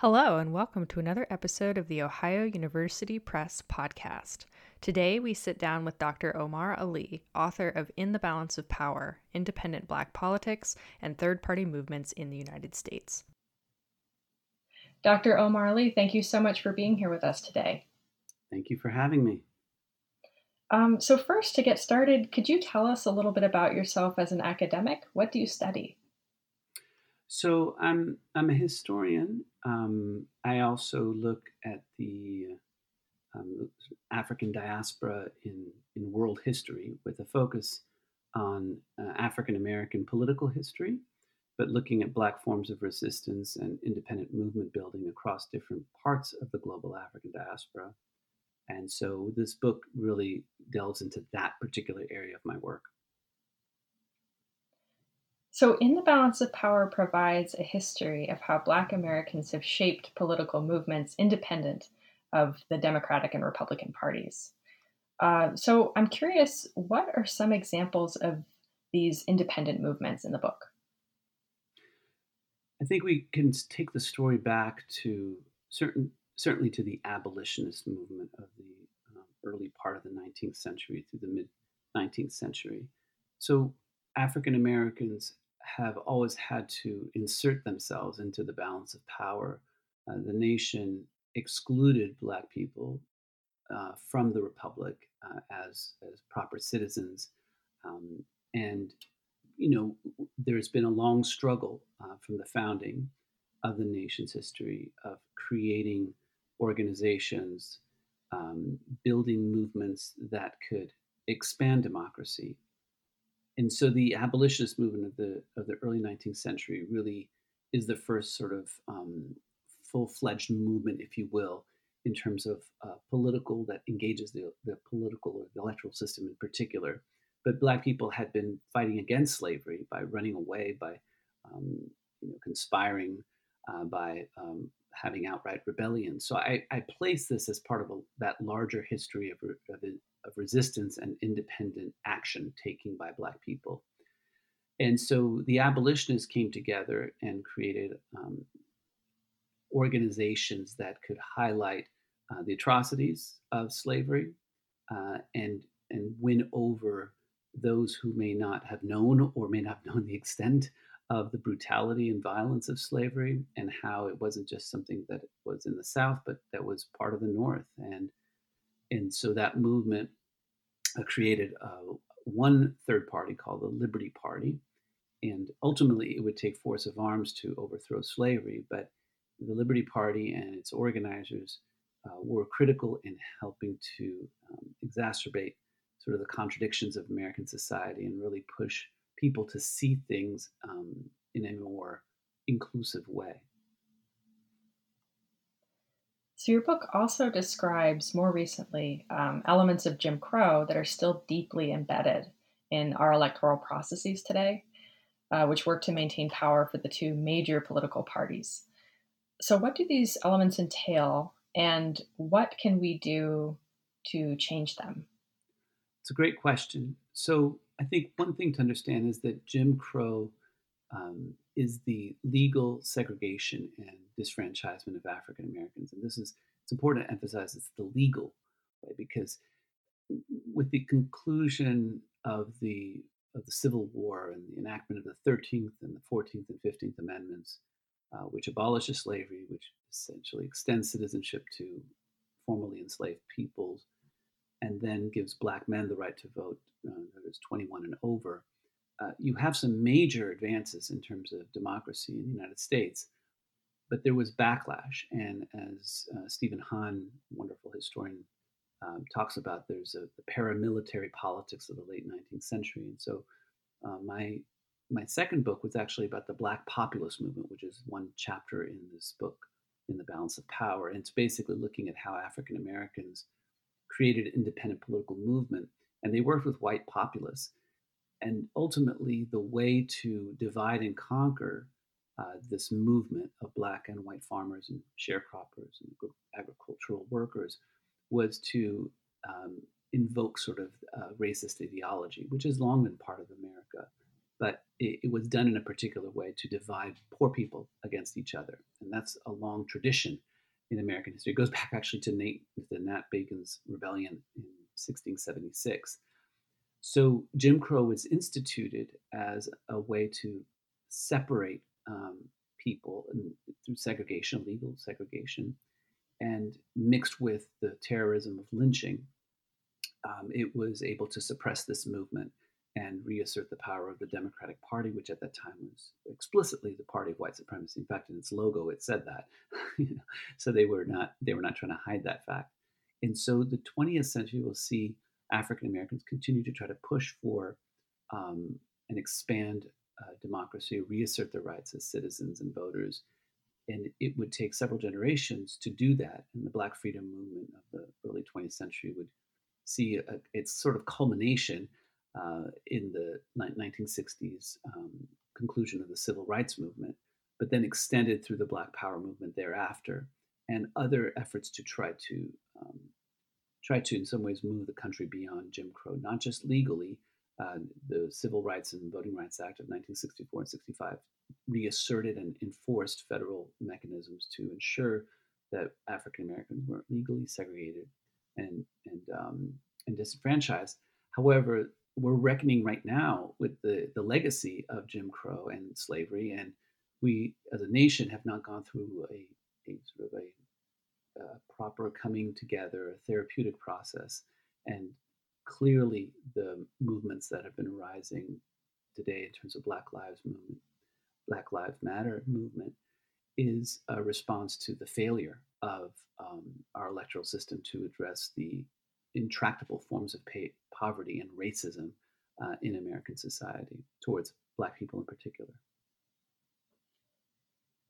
Hello, and welcome to another episode of the Ohio University Press podcast. Today, we sit down with Dr. Omar Ali, author of In the Balance of Power Independent Black Politics and Third Party Movements in the United States. Dr. Omar Ali, thank you so much for being here with us today. Thank you for having me. Um, so, first, to get started, could you tell us a little bit about yourself as an academic? What do you study? So I'm I'm a historian. Um, I also look at the um, African diaspora in in world history with a focus on uh, African American political history, but looking at Black forms of resistance and independent movement building across different parts of the global African diaspora. And so this book really delves into that particular area of my work. So, In the Balance of Power provides a history of how Black Americans have shaped political movements independent of the Democratic and Republican parties. Uh, so, I'm curious, what are some examples of these independent movements in the book? I think we can take the story back to certain, certainly to the abolitionist movement of the uh, early part of the 19th century through the mid 19th century. So, African Americans have always had to insert themselves into the balance of power. Uh, the nation excluded Black people uh, from the Republic uh, as, as proper citizens. Um, and, you know, there's been a long struggle uh, from the founding of the nation's history of creating organizations, um, building movements that could expand democracy and so the abolitionist movement of the of the early 19th century really is the first sort of um, full-fledged movement, if you will, in terms of uh, political that engages the, the political or the electoral system in particular. But Black people had been fighting against slavery by running away, by um, you know, conspiring, uh, by um, having outright rebellion. So I, I, place this as part of a, that larger history of, of, of resistance and independent action taking by Black people. And so the abolitionists came together and created um, organizations that could highlight uh, the atrocities of slavery uh, and and win over those who may not have known or may not have known the extent of the brutality and violence of slavery and how it wasn't just something that was in the South, but that was part of the North. And and so that movement uh, created uh, one third party called the Liberty Party. And ultimately, it would take force of arms to overthrow slavery. But the Liberty Party and its organizers uh, were critical in helping to um, exacerbate sort of the contradictions of American society and really push people to see things um, in a more inclusive way. So, your book also describes more recently um, elements of Jim Crow that are still deeply embedded in our electoral processes today, uh, which work to maintain power for the two major political parties. So, what do these elements entail, and what can we do to change them? It's a great question. So, I think one thing to understand is that Jim Crow um, is the legal segregation and disfranchisement of African Americans. And this is, it's important to emphasize it's the legal way because with the conclusion of the of the Civil War and the enactment of the 13th and the 14th and 15th Amendments, uh, which abolishes slavery, which essentially extends citizenship to formerly enslaved peoples, and then gives black men the right to vote, uh, that is 21 and over uh, you have some major advances in terms of democracy in the United States, but there was backlash. And as uh, Steven Hahn, wonderful historian, um, talks about, there's a, the paramilitary politics of the late 19th century. And so uh, my my second book was actually about the Black populist movement, which is one chapter in this book, in the Balance of Power. And it's basically looking at how African Americans created independent political movement, and they worked with white populists and ultimately the way to divide and conquer uh, this movement of black and white farmers and sharecroppers and agricultural workers was to um, invoke sort of uh, racist ideology, which has long been part of America. But it, it, was done in a particular way to divide poor people against each other. And that's a long tradition in American history. It goes back actually to Nate, to Nat Bacon's rebellion in 1676. So Jim Crow was instituted as a way to separate um, people through segregation, legal segregation, and mixed with the terrorism of lynching, um, it was able to suppress this movement and reassert the power of the Democratic Party, which at that time was explicitly the party of white supremacy. In fact, in its logo, it said that. so they were not they were not trying to hide that fact. And so the 20th century will see African Americans continue to try to push for um, and expand uh, democracy, reassert their rights as citizens and voters. And it would take several generations to do that. And the Black freedom movement of the early 20th century would see a, its sort of culmination uh, in the 1960s um, conclusion of the civil rights movement, but then extended through the Black Power movement thereafter, and other efforts to try to um, try to, in some ways, move the country beyond Jim Crow, not just legally. Uh, the Civil Rights and Voting Rights Act of 1964 and 65 reasserted and enforced federal mechanisms to ensure that African Americans weren't legally segregated and and um, and disenfranchised. However, we're reckoning right now with the, the legacy of Jim Crow and slavery, and we as a nation have not gone through a, a sort of a, a proper coming together, a therapeutic process, and clearly the movements that have been arising today in terms of Black Lives Movement, Black Lives Matter movement, is a response to the failure of um, our electoral system to address the intractable forms of pay, poverty and racism uh, in American society towards Black people in particular.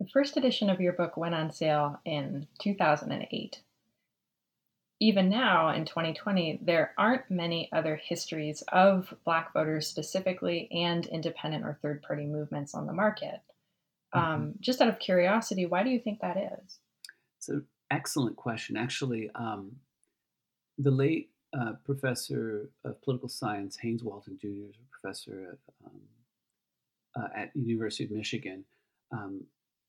The first edition of your book went on sale in 2008. Even now, in 2020, there aren't many other histories of Black voters specifically and independent or third party movements on the market. Mm-hmm. Um, just out of curiosity, why do you think that is? It's an excellent question. Actually, um, the late uh, professor of political science, Hanes Walton Jr., is a professor at, um, uh, at University of Michigan, um,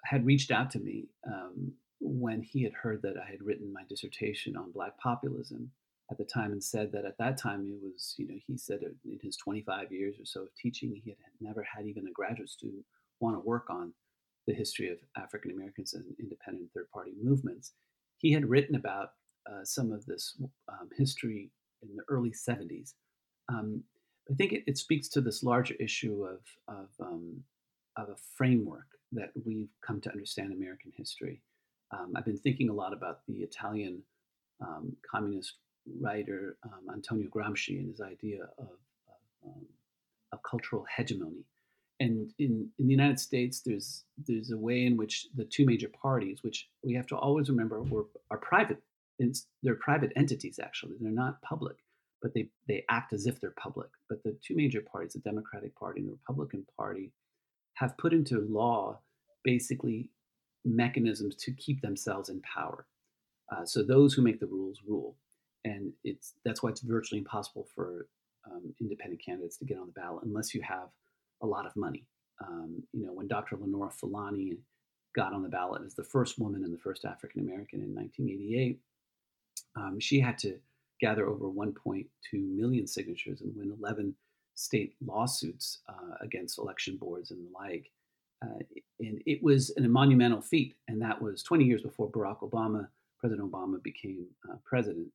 had reached out to me um, when he had heard that I had written my dissertation on Black populism at the time and said that at that time it was, you know, he said in his 25 years or so of teaching, he had never had even a graduate student want to work on the history of African Americans and independent third party movements. He had written about uh, some of this um, history in the early 70s. Um, I think it, it, speaks to this larger issue of, of, um, of, a framework that we've come to understand American history. Um, I've been thinking a lot about the Italian um, communist writer um, Antonio Gramsci and his idea of, of, of cultural hegemony. And in, in the United States, there's there's a way in which the two major parties, which we have to always remember, were are private they're private entities actually. They're not public but they they act as if they're public. But the two major parties the democratic party and the republican party have put into law basically mechanisms to keep themselves in power. Uh, so those who make the rules rule. And it's that's why it's virtually impossible for um, independent candidates to get on the ballot unless you have a lot of money. Um, you know when dr lenora fulani got on the ballot as the first woman and the first african american in 1988 um, she had to gather over 1.2 million signatures and win 11 state lawsuits uh, against election boards and the like. Uh, and it was an, a monumental feat, and that was 20 years before Barack Obama, President Obama, became uh, president.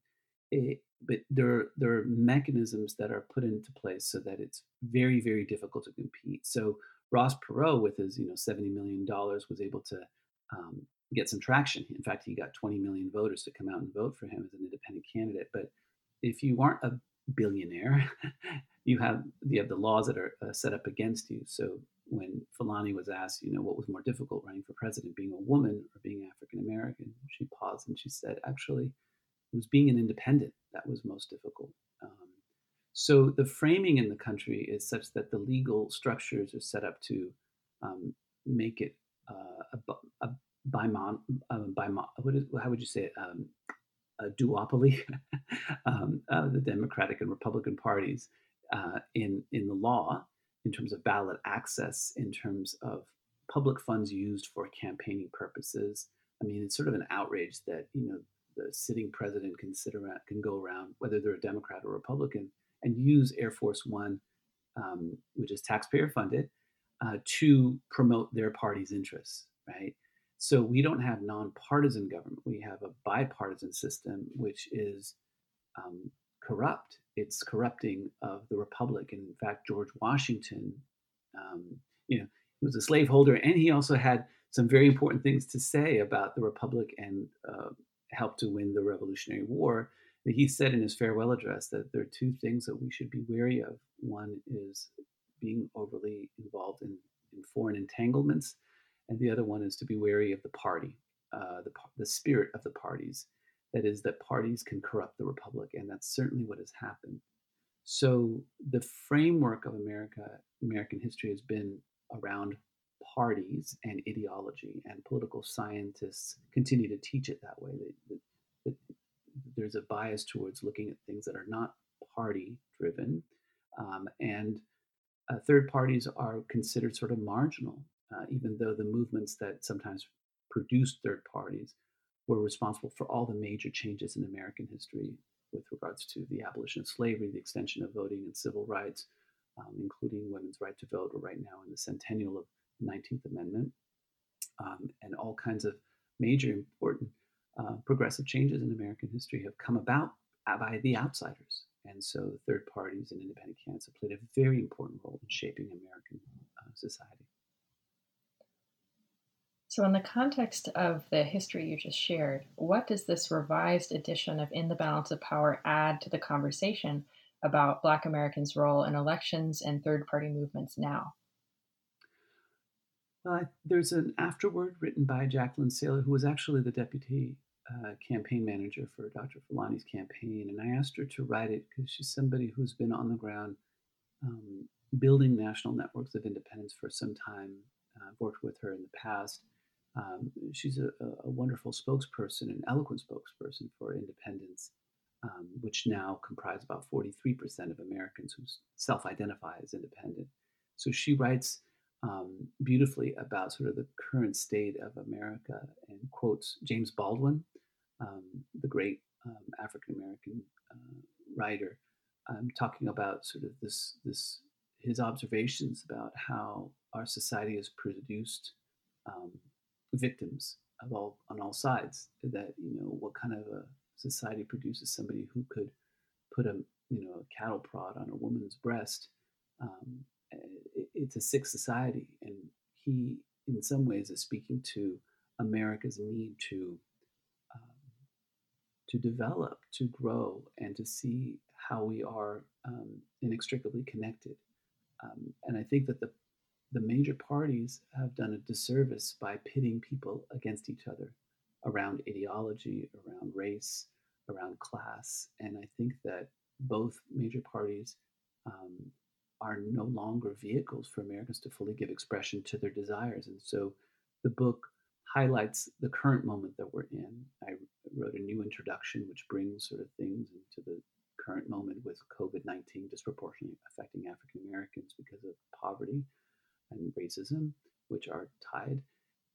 It, but there, there are mechanisms that are put into place so that it's very, very difficult to compete. So Ross Perot, with his you know 70 million dollars, was able to um, get some traction. In fact, he got 20 million voters to come out and vote for him as an independent candidate. But if you aren't a billionaire, you have you have the laws that are uh, set up against you. So when Fulani was asked, you know, what was more difficult, running for president, being a woman or being African American, she paused and she said, actually, it was being an independent that was most difficult. Um, so the framing in the country is such that the legal structures are set up to um, make it uh, a, a, by mon, um, by mon, what is, how would you say it? Um, a duopoly, um, uh, the Democratic and Republican parties uh, in in the law, in terms of ballot access, in terms of public funds used for campaigning purposes. I mean, it's sort of an outrage that you know the sitting president can sit around, can go around, whether they're a Democrat or Republican, and use Air Force One, um, which is taxpayer funded, uh, to promote their party's interests, right? So we don't have nonpartisan government. We have a bipartisan system, which is um, corrupt. It's corrupting of the republic. And in fact, George Washington, um, you know, he was a slaveholder, and he also had some very important things to say about the republic and uh, helped to win the Revolutionary War. He said in his farewell address that there are two things that we should be wary of. One is being overly involved in, in foreign entanglements, and the other one is to be wary of the party, uh, the, the spirit of the parties. That is, that parties can corrupt the republic, and that's certainly what has happened. So the framework of America, American history, has been around parties and ideology, and political scientists continue to teach it that way. That, that, that there's a bias towards looking at things that are not party driven, um, and uh, third parties are considered sort of marginal, uh, even though the movements that sometimes produced third parties were responsible for all the major changes in American history with regards to the abolition of slavery, the extension of voting and civil rights, um, including women's right to vote. We're right now in the centennial of the 19th Amendment, um, and all kinds of major important uh, progressive changes in American history have come about by the outsiders. And so third parties and independent candidates have played a very important role in shaping American uh, society. So, in the context of the history you just shared, what does this revised edition of In the Balance of Power add to the conversation about Black Americans' role in elections and third party movements now? Uh, there's an afterword written by Jacqueline Salit, who was actually the deputy uh, campaign manager for Dr. Fulani's campaign. And I asked her to write it because she's somebody who's been on the ground um, building national networks of independents for some time. Uh, I've worked with her in the past. Um, she's a, a, wonderful spokesperson, an eloquent spokesperson for independents, um, which now comprise about 43% of Americans who self identify as independent. So she writes um, beautifully about sort of the current state of America and quotes James Baldwin, um, the great um, African American uh, writer, um, talking about sort of this this his observations about how our society has produced victims of all on all sides. That you know what kind of a society produces somebody who could put a you know a cattle prod on a woman's breast. Um, it, it's a sick society, and he, in some ways, is speaking to America's need to um, to develop, to grow, and to see how we are um, inextricably connected. Um, and I think that the the major parties have done a disservice by pitting people against each other around ideology, around race, around class. And I think that both major parties um, are no longer vehicles for Americans to fully give expression to their desires. And so the book highlights the current moment that we're in. I wrote a new introduction which brings sort of things into the current moment with COVID 19 disproportionately affecting African Americans because of poverty and racism, which are tied.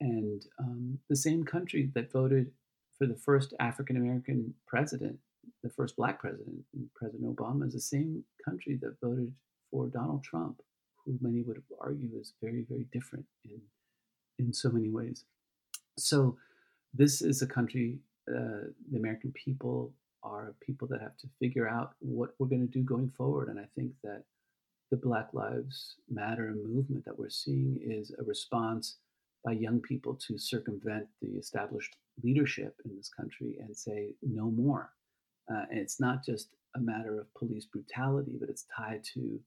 And um, the same country that voted for the first African American president, the first black president, President Obama, is the same country that voted for Donald Trump, who many would argue is very, very different in, in so many ways. So, this is a country, uh, the American people are people that have to figure out what we're going to do going forward. And I think that the Black Lives Matter movement that we're seeing is a response by young people to circumvent the established leadership in this country and say no more. Uh, and it's not just a matter of police brutality, but it's tied to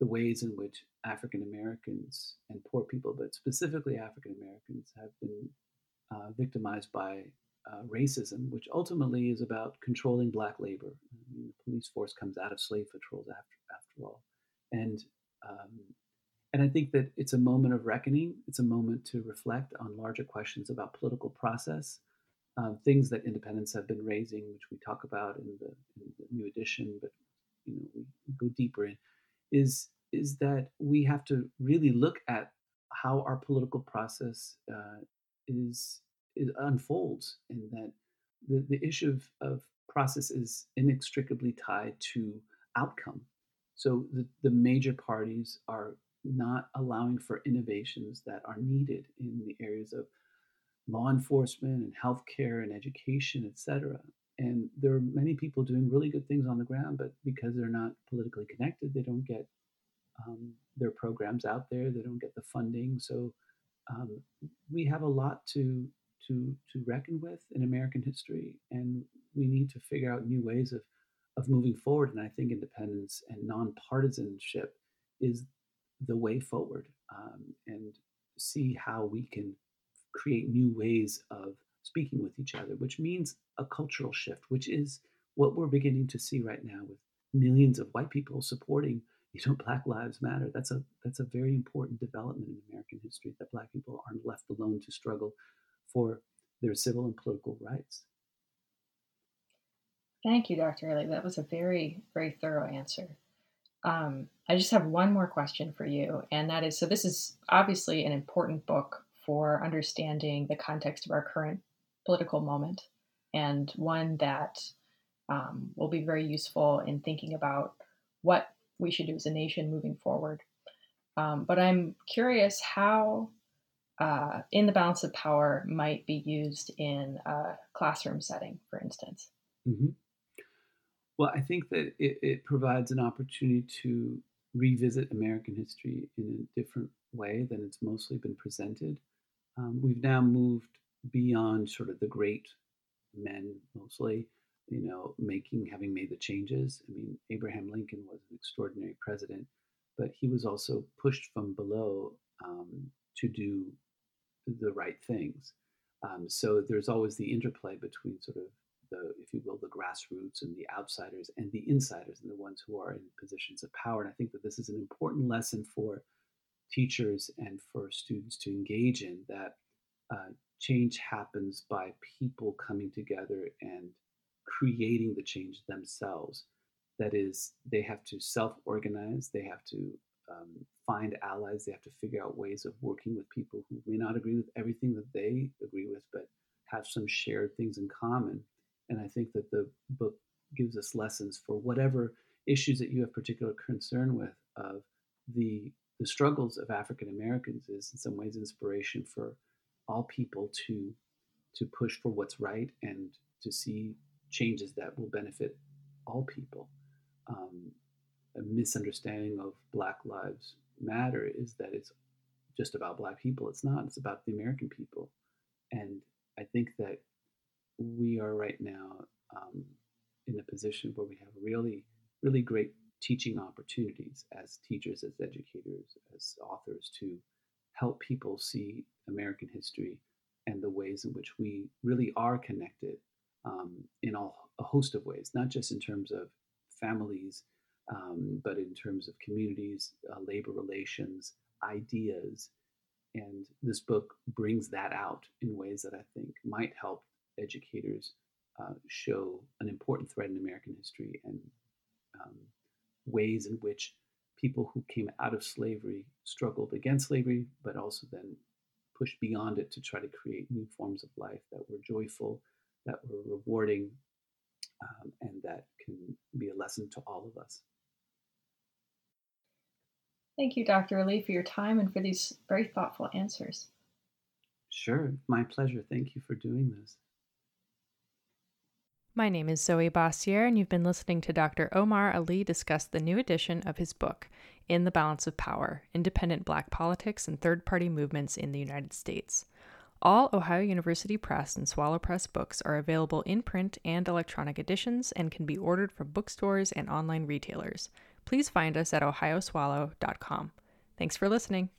the ways in which African Americans and poor people, but specifically African Americans, have been uh, victimized by uh, racism, which ultimately is about controlling black labor. I mean, the police force comes out of slave patrols after, after all and um, and I think that it's a moment of reckoning. It's a moment to reflect on larger questions about political process, um, things that independents have been raising, which we talk about in the, in the new edition, but you know we go deeper in. Is is that we have to really look at how our political process uh, is, is unfolds, and that the, the issue of, of process is inextricably tied to outcome. So the, the major parties are not allowing for innovations that are needed in the areas of law enforcement and healthcare and education, et cetera. And there are many people doing really good things on the ground, but because they're not politically connected, they don't get um, their programs out there. They don't get the funding. So um, we have a lot to to to reckon with in American history, and we need to figure out new ways of of moving forward. And I think independence and nonpartisanship is the way forward, um, and see how we can create new ways of speaking with each other, which means a cultural shift, which is what we're beginning to see right now with millions of white people supporting you know black lives matter that's a that's a very important development in american history that black people aren't left alone to struggle for their civil and political rights thank you dr Ali. that was a very very thorough answer um, i just have one more question for you and that is so this is obviously an important book for understanding the context of our current political moment and one that um, will be very useful in thinking about what we should do as a nation moving forward. Um, but I'm curious how uh, in the balance of power might be used in a classroom setting, for instance. Mm-hmm. Well, I think that it, it, provides an opportunity to revisit American history in a different way than it's mostly been presented. Um, we've now moved beyond sort of the great men, mostly, you know, making, having made the changes. I mean, Abraham Lincoln was an extraordinary president, but he was also pushed from below um, to do the right things. Um, so there's always the interplay between sort of the, if you will, the grassroots and the outsiders and the insiders and the ones who are in positions of power. And I think that this is an important lesson for teachers and for students to engage in that uh, change happens by people coming together and creating the change themselves. That is, they have to self organize, they have to um, find allies, they have to figure out ways of working with people who may not agree with everything that they agree with, but have some shared things in common. And I think that the book gives us lessons for whatever issues that you have particular concern with of the the struggles of African Americans is in some ways inspiration for all people to to push for what's right and to see changes that will benefit all people. Um, a misunderstanding of Black Lives Matter is that it's just about Black people. It's not. It's about the American people, and I think that we are right now um, in a position where we have really, really great teaching opportunities as teachers, as educators, as authors to help people see American history and the ways in which we really are connected um, in all, a host of ways, not just in terms of families, um, but in terms of communities, uh, labor relations, ideas. And this book brings that out in ways that I think might help educators uh, show an important thread in American history and um, ways in which people who came out of slavery struggled against slavery, but also then pushed beyond it to try to create new forms of life that were joyful, that were rewarding, um, and that can be a lesson to all of us. Thank you, Dr. Ali, for your time and for these very thoughtful answers. Sure, my pleasure. Thank you for doing this. My name is Zoe Bossier, and you've been listening to Dr. Omar Ali discuss the new edition of his book, In the Balance of Power Independent Black Politics and Third Party Movements in the United States. All Ohio University Press and Swallow Press books are available in print and electronic editions and can be ordered from bookstores and online retailers. Please find us at ohioswallow.com. Thanks for listening.